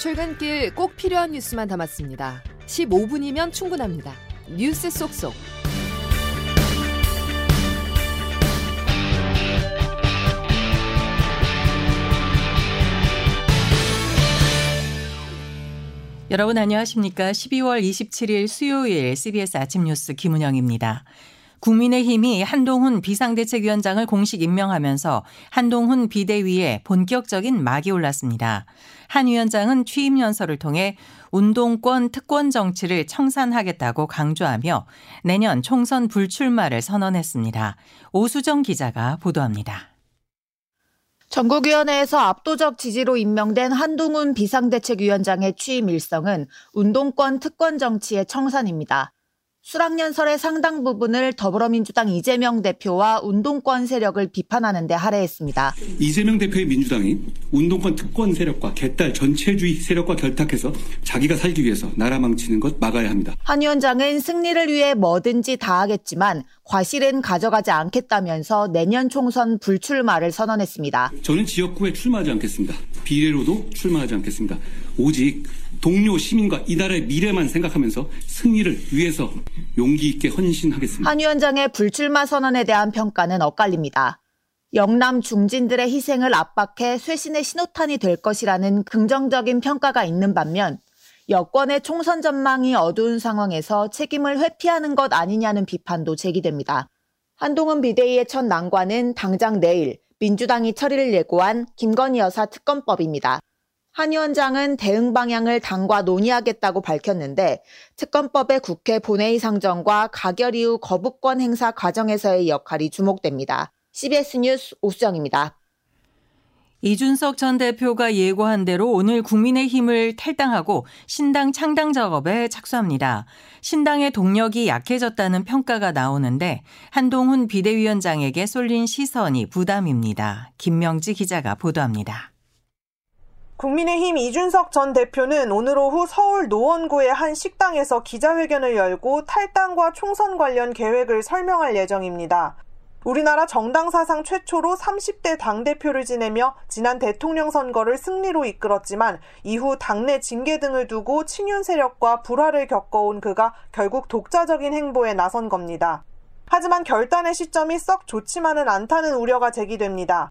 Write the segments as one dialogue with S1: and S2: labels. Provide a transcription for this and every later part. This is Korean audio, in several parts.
S1: 출근길 꼭 필요한 뉴스만 담았습니다. 15분이면 충분합니다. 뉴스 속속.
S2: 여러분 안녕하십니까? 12월 27일 수요일 CBS 아침 뉴스 김은영입니다. 국민의힘이 한동훈 비상대책위원장을 공식 임명하면서 한동훈 비대위에 본격적인 막이 올랐습니다. 한 위원장은 취임 연설을 통해 운동권 특권 정치를 청산하겠다고 강조하며 내년 총선 불출마를 선언했습니다. 오수정 기자가 보도합니다.
S3: 전국위원회에서 압도적 지지로 임명된 한동훈 비상대책위원장의 취임 일성은 운동권 특권 정치의 청산입니다. 수락연설의 상당 부분을 더불어민주당 이재명 대표와 운동권 세력을 비판하는 데 할애했습니다.
S4: 이재명 대표의 민주당이 운동권 특권 세력과 개딸 전체주의 세력과 결탁해서 자기가 살기 위해서 나라 망치는 것 막아야 합니다.
S3: 한 위원장은 승리를 위해 뭐든지 다 하겠지만 과실은 가져가지 않겠다면서 내년 총선 불출마를 선언했습니다.
S4: 저는 지역구에 출마하지 않겠습니다. 비례로도 출마하지 않겠습니다. 오직 동료 시민과 이 나라의 미래만 생각하면서 승리를 위해서 용기 있게 헌신하겠습니다.
S3: 한 위원장의 불출마 선언에 대한 평가는 엇갈립니다. 영남 중진들의 희생을 압박해 쇄신의 신호탄이 될 것이라는 긍정적인 평가가 있는 반면 여권의 총선 전망이 어두운 상황에서 책임을 회피하는 것 아니냐는 비판도 제기됩니다. 한동훈 비대위의 첫 난관은 당장 내일 민주당이 처리를 예고한 김건희 여사 특검법입니다. 한 위원장은 대응 방향을 당과 논의하겠다고 밝혔는데 특검법의 국회 본회의 상정과 가결 이후 거부권 행사 과정에서의 역할이 주목됩니다. CBS 뉴스 오수정입니다.
S2: 이준석 전 대표가 예고한 대로 오늘 국민의힘을 탈당하고 신당 창당 작업에 착수합니다. 신당의 동력이 약해졌다는 평가가 나오는데 한동훈 비대위원장에게 쏠린 시선이 부담입니다. 김명지 기자가 보도합니다.
S5: 국민의힘 이준석 전 대표는 오늘 오후 서울 노원구의 한 식당에서 기자회견을 열고 탈당과 총선 관련 계획을 설명할 예정입니다. 우리나라 정당 사상 최초로 30대 당대표를 지내며 지난 대통령 선거를 승리로 이끌었지만 이후 당내 징계 등을 두고 친윤 세력과 불화를 겪어온 그가 결국 독자적인 행보에 나선 겁니다. 하지만 결단의 시점이 썩 좋지만은 않다는 우려가 제기됩니다.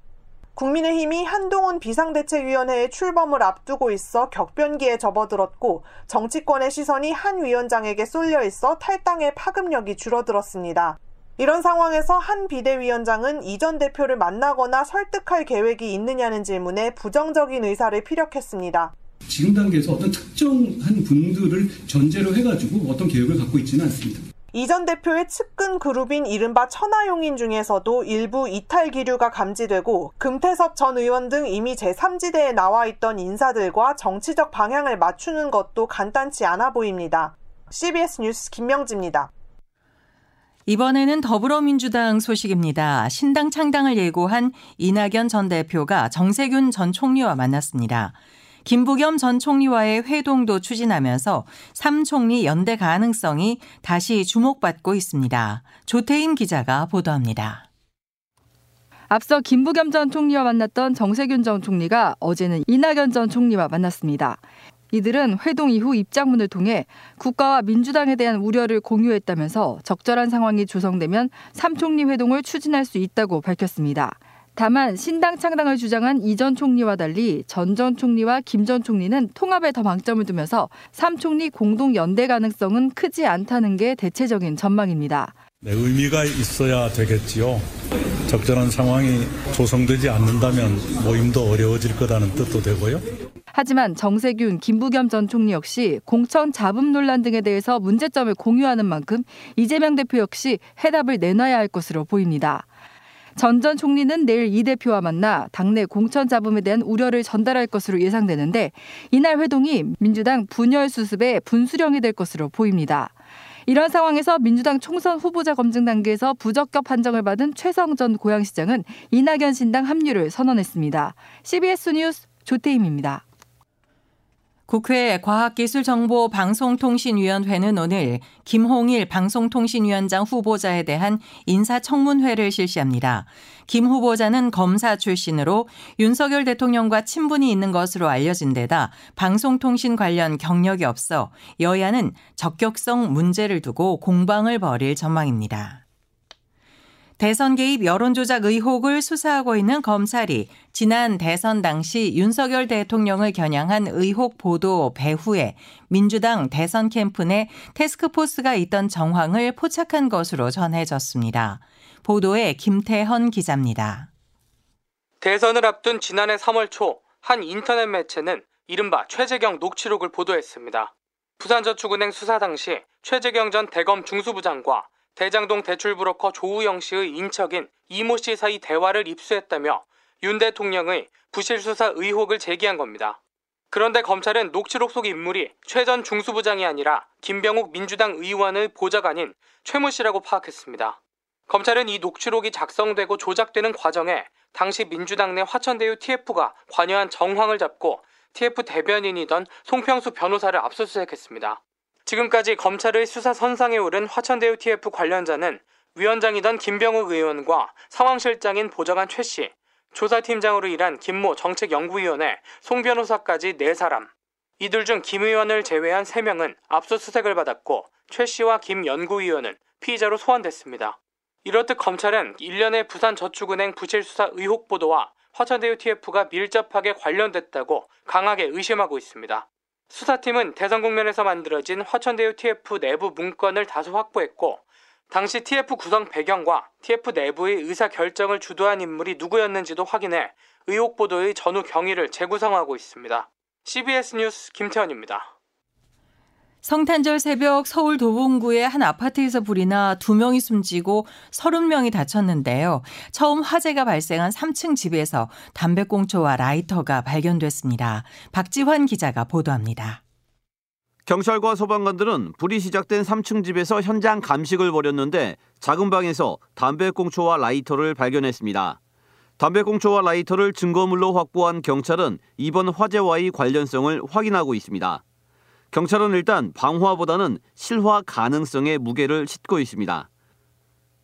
S5: 국민의힘이 한동훈 비상대책위원회의 출범을 앞두고 있어 격변기에 접어들었고 정치권의 시선이 한 위원장에게 쏠려 있어 탈당의 파급력이 줄어들었습니다. 이런 상황에서 한 비대위원장은 이 전 대표를 만나거나 설득할 계획이 있느냐는 질문에 부정적인 의사를 피력했습니다.
S4: 지금 단계에서 어떤 특정한 분들을 전제로 해가지고 어떤 계획을 갖고 있지는 않습니다.
S5: 이전 대표의 측근 그룹인 이른바 천하용인 중에서도 일부 이탈 기류가 감지되고 금태섭 전 의원 등 이미 제3지대에 나와 있던 인사들과 정치적 방향을 맞추는 것도 간단치 않아 보입니다. CBS 뉴스 김명지입니다.
S2: 이번에는 더불어민주당 소식입니다. 신당 창당을 예고한 이낙연 전 대표가 정세균 전 총리와 만났습니다. 김부겸 전 총리와의 회동도 추진하면서 3총리 연대 가능성이 다시 주목받고 있습니다. 조태임 기자가 보도합니다.
S6: 앞서 김부겸 전 총리와 만났던 정세균 전 총리가 어제는 이낙연 전 총리와 만났습니다. 이들은 회동 이후 입장문을 통해 국가와 민주당에 대한 우려를 공유했다면서 적절한 상황이 조성되면 3총리 회동을 추진할 수 있다고 밝혔습니다. 다만 신당 창당을 주장한 이 전 총리와 달리 전 전 총리와 김 전 총리는 통합에 더 방점을 두면서 3총리 공동 연대 가능성은 크지 않다는 게 대체적인 전망입니다.
S7: 네, 의미가 있어야 되겠지요. 적절한 상황이 조성되지 않는다면 모임도 어려워질 거라는 뜻도 되고요.
S6: 하지만 정세균, 김부겸 전 총리 역시 공천 잡음 논란 등에 대해서 문제점을 공유하는 만큼 이재명 대표 역시 해답을 내놔야 할 것으로 보입니다. 전 전 총리는 내일 이 대표와 만나 당내 공천 잡음에 대한 우려를 전달할 것으로 예상되는데 이날 회동이 민주당 분열 수습의 분수령이 될 것으로 보입니다. 이런 상황에서 민주당 총선 후보자 검증 단계에서 부적격 판정을 받은 최성 전 고양시장은 이낙연 신당 합류를 선언했습니다. CBS 뉴스 조태임입니다.
S2: 국회 과학기술정보방송통신위원회는 오늘 김홍일 방송통신위원장 후보자에 대한 인사청문회를 실시합니다. 김 후보자는 검사 출신으로 윤석열 대통령과 친분이 있는 것으로 알려진 데다 방송통신 관련 경력이 없어 여야는 적격성 문제를 두고 공방을 벌일 전망입니다. 대선 개입 여론조작 의혹을 수사하고 있는 검찰이 지난 대선 당시 윤석열 대통령을 겨냥한 의혹 보도 배후에 민주당 대선 캠프 내 테스크포스가 있던 정황을 포착한 것으로 전해졌습니다. 보도에 김태헌 기자입니다.
S8: 대선을 앞둔 지난해 3월 초 한 인터넷 매체는 이른바 최재경 녹취록을 보도했습니다. 부산저축은행 수사 당시 최재경 전 대검 중수부장과 대장동 대출 브로커 조우영 씨의 인척인 이모 씨 사이 대화를 입수했다며 윤 대통령의 부실 수사 의혹을 제기한 겁니다. 그런데 검찰은 녹취록 속 인물이 최 전 중수부장이 아니라 김병욱 민주당 의원의 보좌관인 최모 씨라고 파악했습니다. 검찰은 이 녹취록이 작성되고 조작되는 과정에 당시 민주당 내 화천대유 TF가 관여한 정황을 잡고 TF 대변인이던 송평수 변호사를 압수수색했습니다. 지금까지 검찰의 수사 선상에 오른 화천대유 TF 관련자는 위원장이던 김병욱 의원과 상황실장인 보좌관 최 씨, 조사팀장으로 일한 김모 정책연구위원회 송 변호사까지 4사람. 이들 중 김 의원을 제외한 3명은 압수수색을 받았고 최 씨와 김 연구위원은 피의자로 소환됐습니다. 이렇듯 검찰은 1년의 부산저축은행 부실수사 의혹 보도와 화천대유 TF가 밀접하게 관련됐다고 강하게 의심하고 있습니다. 수사팀은 대선 국면에서 만들어진 화천대유 TF 내부 문건을 다수 확보했고 당시 TF 구성 배경과 TF 내부의 의사 결정을 주도한 인물이 누구였는지도 확인해 의혹 보도의 전후 경위를 재구성하고 있습니다. CBS 뉴스 김태현입니다.
S2: 성탄절 새벽 서울 도봉구의 한 아파트에서 불이 나 2명이 숨지고 30명이 다쳤는데요. 처음 화재가 발생한 3층 집에서 담배꽁초와 라이터가 발견됐습니다. 박지환 기자가 보도합니다.
S9: 경찰과 소방관들은 불이 시작된 3층 집에서 현장 감식을 벌였는데 작은 방에서 담배꽁초와 라이터를 발견했습니다. 담배꽁초와 라이터를 증거물로 확보한 경찰은 이번 화재와의 관련성을 확인하고 있습니다. 경찰은 일단 방화보다는 실화 가능성에 무게를 싣고 있습니다.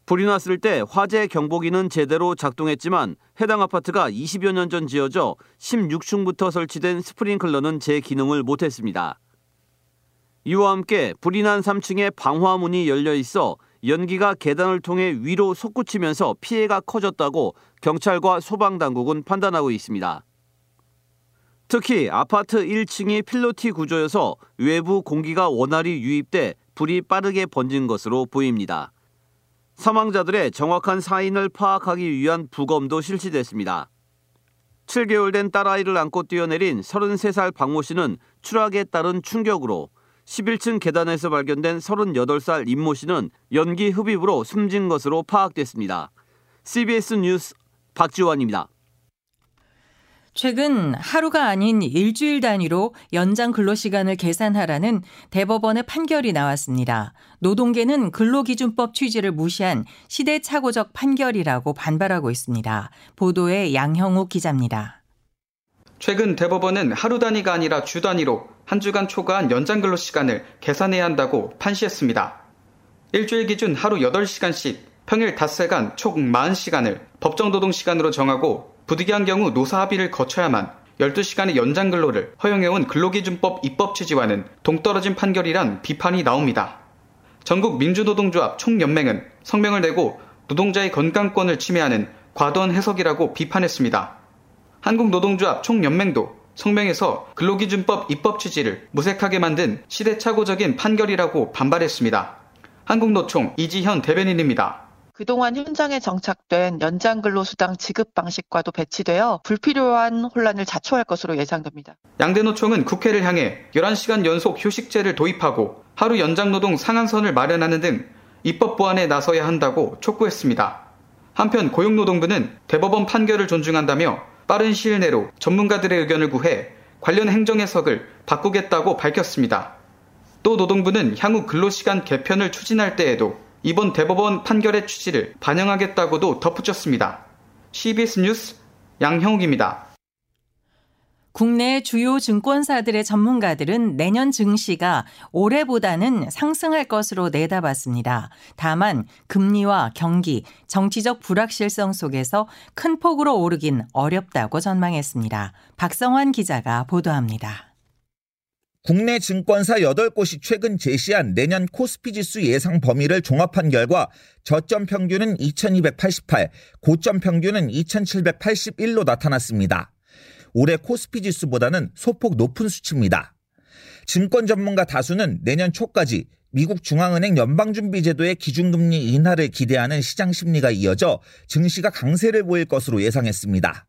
S9: 불이 났을 때 화재 경보기는 제대로 작동했지만 해당 아파트가 20여 년 전 지어져 16층부터 설치된 스프링클러는 제 기능을 못했습니다. 이와 함께 불이 난 3층에 방화문이 열려 있어 연기가 계단을 통해 위로 솟구치면서 피해가 커졌다고 경찰과 소방당국은 판단하고 있습니다. 특히 아파트 1층이 필로티 구조여서 외부 공기가 원활히 유입돼 불이 빠르게 번진 것으로 보입니다. 사망자들의 정확한 사인을 파악하기 위한 부검도 실시됐습니다. 7개월 된 딸아이를 안고 뛰어내린 33살 박모 씨는 추락에 따른 충격으로 11층 계단에서 발견된 38살 임모 씨는 연기 흡입으로 숨진 것으로 파악됐습니다. CBS 뉴스 박지원입니다.
S2: 최근 하루가 아닌 일주일 단위로 연장 근로시간을 계산하라는 대법원의 판결이 나왔습니다. 노동계는 근로기준법 취지를 무시한 시대착오적 판결이라고 반발하고 있습니다. 보도에 양형욱 기자입니다.
S10: 최근 대법원은 하루 단위가 아니라 주 단위로 한 주간 초과한 연장 근로시간을 계산해야 한다고 판시했습니다. 일주일 기준 하루 8시간씩 평일 닷새간 총 40시간을 법정 노동 시간으로 정하고 부득이한 경우 노사 합의를 거쳐야만 12시간의 연장 근로를 허용해온 근로기준법 입법 취지와는 동떨어진 판결이란 비판이 나옵니다. 전국 민주노동조합 총연맹은 성명을 내고 노동자의 건강권을 침해하는 과도한 해석이라고 비판했습니다. 한국노동조합 총연맹도 성명에서 근로기준법 입법 취지를 무색하게 만든 시대착오적인 판결이라고 반발했습니다. 한국노총 이지현 대변인입니다.
S11: 그동안 현장에 정착된 연장 근로수당 지급 방식과도 배치되어 불필요한 혼란을 자초할 것으로 예상됩니다.
S10: 양대 노총은 국회를 향해 11시간 연속 휴식제를 도입하고 하루 연장노동 상한선을 마련하는 등 입법 보완에 나서야 한다고 촉구했습니다. 한편 고용노동부는 대법원 판결을 존중한다며 빠른 시일 내로 전문가들의 의견을 구해 관련 행정 해석을 바꾸겠다고 밝혔습니다. 또 노동부는 향후 근로시간 개편을 추진할 때에도 이번 대법원 판결의 취지를 반영하겠다고도 덧붙였습니다. CBS 뉴스 양형욱입니다.
S2: 국내 주요 증권사들의 전문가들은 내년 증시가 올해보다는 상승할 것으로 내다봤습니다. 다만 금리와 경기, 정치적 불확실성 속에서 큰 폭으로 오르긴 어렵다고 전망했습니다. 박성환 기자가 보도합니다.
S12: 국내 증권사 8곳이 최근 제시한 내년 코스피 지수 예상 범위를 종합한 결과 저점 평균은 2288, 고점 평균은 2781로 나타났습니다. 올해 코스피 지수보다는 소폭 높은 수치입니다. 증권 전문가 다수는 내년 초까지 미국 중앙은행 연방준비제도의 기준금리 인하를 기대하는 시장 심리가 이어져 증시가 강세를 보일 것으로 예상했습니다.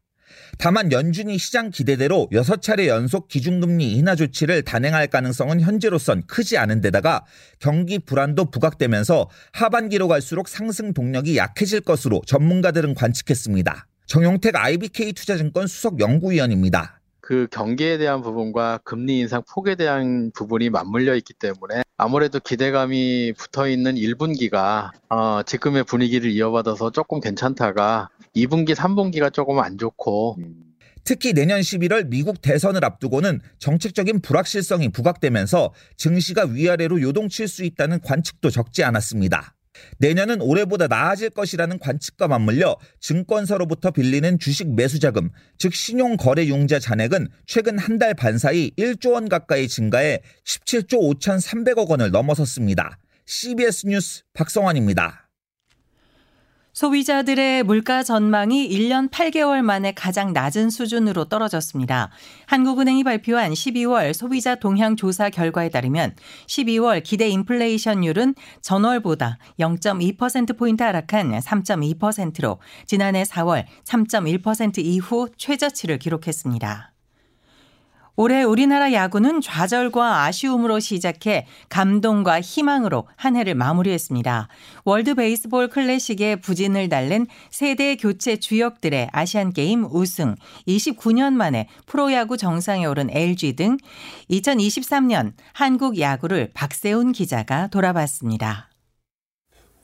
S12: 다만 연준이 시장 기대대로 6차례 연속 기준금리 인하 조치를 단행할 가능성은 현재로선 크지 않은 데다가 경기 불안도 부각되면서 하반기로 갈수록 상승 동력이 약해질 것으로 전문가들은 관측했습니다. 정용택 IBK 투자증권 수석 연구위원입니다.
S13: 그 경기에 대한 부분과 금리 인상 폭에 대한 부분이 맞물려 있기 때문에 아무래도 기대감이 붙어 있는 1분기가 어, 지금의 분위기를 이어받아서 조금 괜찮다가 2분기, 3분기가 조금 안 좋고
S12: 특히 내년 11월 미국 대선을 앞두고는 정책적인 불확실성이 부각되면서 증시가 위아래로 요동칠 수 있다는 관측도 적지 않았습니다. 내년은 올해보다 나아질 것이라는 관측과 맞물려 증권사로부터 빌리는 주식 매수 자금, 즉 신용 거래 융자 잔액은 최근 한 달 반 사이 1조 원 가까이 증가해 17조 5,300억 원을 넘어섰습니다. CBS 뉴스 박성환입니다.
S2: 소비자들의 물가 전망이 1년 8개월 만에 가장 낮은 수준으로 떨어졌습니다. 한국은행이 발표한 12월 소비자 동향 조사 결과에 따르면 12월 기대 인플레이션율은 전월보다 0.2%포인트 하락한 3.2%로 지난해 4월 3.1% 이후 최저치를 기록했습니다. 올해 우리나라 야구는 좌절과 아쉬움으로 시작해 감동과 희망으로 한 해를 마무리했습니다. 월드 베이스볼 클래식의 부진을 달랜 세대 교체 주역들의 아시안 게임 우승, 29년 만에 프로야구 정상에 오른 LG 등 2023년 한국 야구를 박세훈 기자가 돌아봤습니다.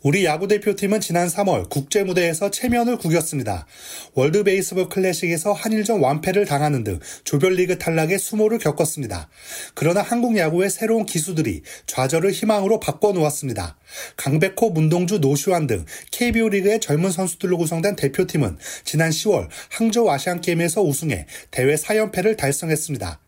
S14: 우리 야구 대표팀은 지난 3월 국제 무대에서 체면을 구겼습니다. 월드 베이스볼 클래식에서 한일전 완패를 당하는 등 조별리그 탈락의 수모를 겪었습니다. 그러나 한국 야구의 새로운 기수들이 좌절을 희망으로 바꿔 놓았습니다. 강백호, 문동주, 노시환 등 KBO 리그의 젊은 선수들로 구성된 대표팀은 지난 10월 항저우 아시안 게임에서 우승해 대회 4연패를 달성했습니다.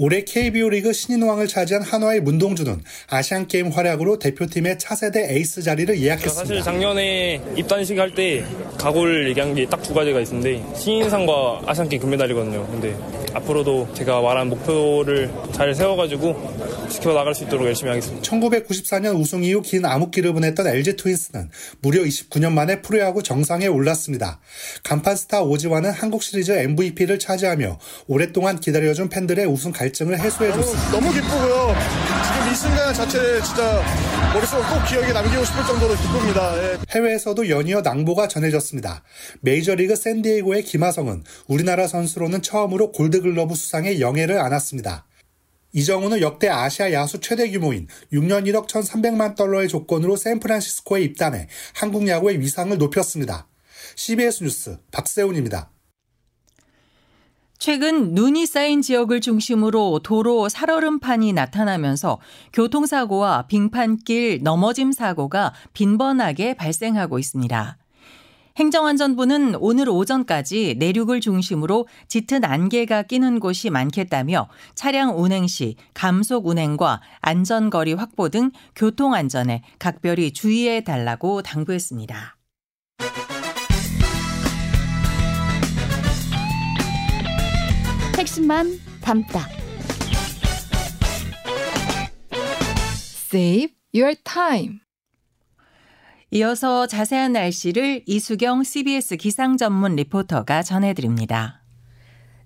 S14: 올해 KBO 리그 신인왕을 차지한 한화의 문동주는 아시안 게임 활약으로 대표팀의 차세대 에이스 자리를 예약했습니다.
S15: 사실 작년에 입단식 할 때 각오를 얘기한 게 딱 두 가지가 있는데 신인상과 아시안 게임 금메달이거든요. 근데 앞으로도 제가 말한 목표를 잘 세워가지고 지켜 나갈 수 있도록 열심히 하겠습니다.
S14: 1994년 우승 이후 긴 암흑기를 보냈던 LG 트윈스는 무려 29년 만에 프로야구 정상에 올랐습니다. 간판 스타 오지환은 한국 시리즈 MVP를 차지하며 오랫동안 기다려준 팬들의 우승 갈증을 해소해줬습니다.
S16: 너무, 너무 기쁘고요. 지금 이 순간 자체를 진짜 머릿속에 꼭 기억에 남기고 싶을 정도로 기쁩니다. 예.
S14: 해외에서도 연이어 낭보가 전해졌습니다. 메이저리그 샌디에이고의 김하성은 우리나라 선수로는 처음으로 골드 글러브 수상의 영예를 안았습니다. 이정후는 역대 아시아 야수 최대 규모인 6년 1억 1,300만 달러의 조건으로 샌프란시스코에 입단해 한국 야구의 위상을 높였습니다. CBS 뉴스 박세훈입니다.
S2: 최근 눈이 쌓인 지역을 중심으로 도로 살얼음판이 나타나면서 교통사고와 빙판길 넘어짐 사고가 빈번하게 발생하고 있습니다. 행정안전부는 오늘 오전까지 내륙을 중심으로 짙은 안개가 끼는 곳이 많겠다며 차량 운행 시 감속 운행과 안전거리 확보 등 교통 안전에 각별히 주의해 달라고 당부했습니다.
S1: 핵심만 담다. Save your time.
S2: 이어서 자세한 날씨를 이수경 CBS 기상 전문 리포터가 전해드립니다.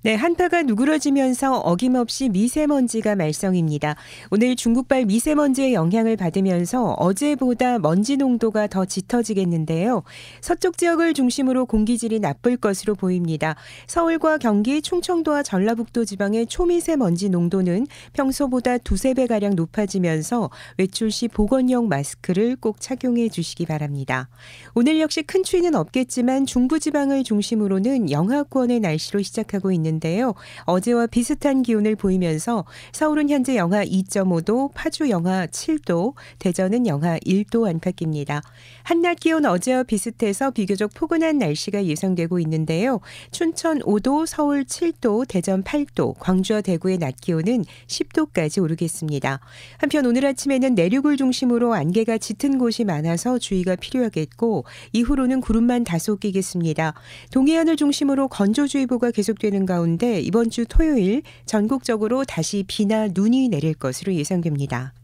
S17: 네, 한파가 누그러지면서 어김없이 미세먼지가 말썽입니다. 오늘 중국발 미세먼지의 영향을 받으면서 어제보다 먼지 농도가 더 짙어지겠는데요. 서쪽 지역을 중심으로 공기질이 나쁠 것으로 보입니다. 서울과 경기, 충청도와 전라북도 지방의 초미세먼지 농도는 평소보다 두세 배 가량 높아지면서 외출 시 보건용 마스크를 꼭 착용해 주시기 바랍니다. 오늘 역시 큰 추위는 없겠지만 중부 지방을 중심으로는 영하권의 날씨로 시작하고 있는 있는데요. 어제와 비슷한 기온을 보이면서 서울은 현재 영하 2.5도, 파주 영하 7도, 대전은 영하 1도 안팎입니다. 한낮 기온 어제와 비슷해서 비교적 포근한 날씨가 예상되고 있는데요. 춘천 5도, 서울 7도, 대전 8도, 광주와 대구의 낮 기온은 10도까지 오르겠습니다. 한편 오늘 아침에는 내륙을 중심으로 안개가 짙은 곳이 많아서 주의가 필요하겠고 이후로는 구름만 다소 끼겠습니다. 동해안을 중심으로 건조주의보가 계속되는 가운데 이번 주 토요일 전국적으로 다시 비나 눈이 내릴 것으로 예상됩니다.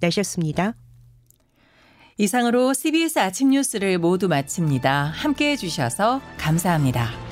S17: 날씨였습니다.
S2: 이상으로 CBS 아침 뉴스를 모두 마칩니다. 함께 해주셔서 감사합니다.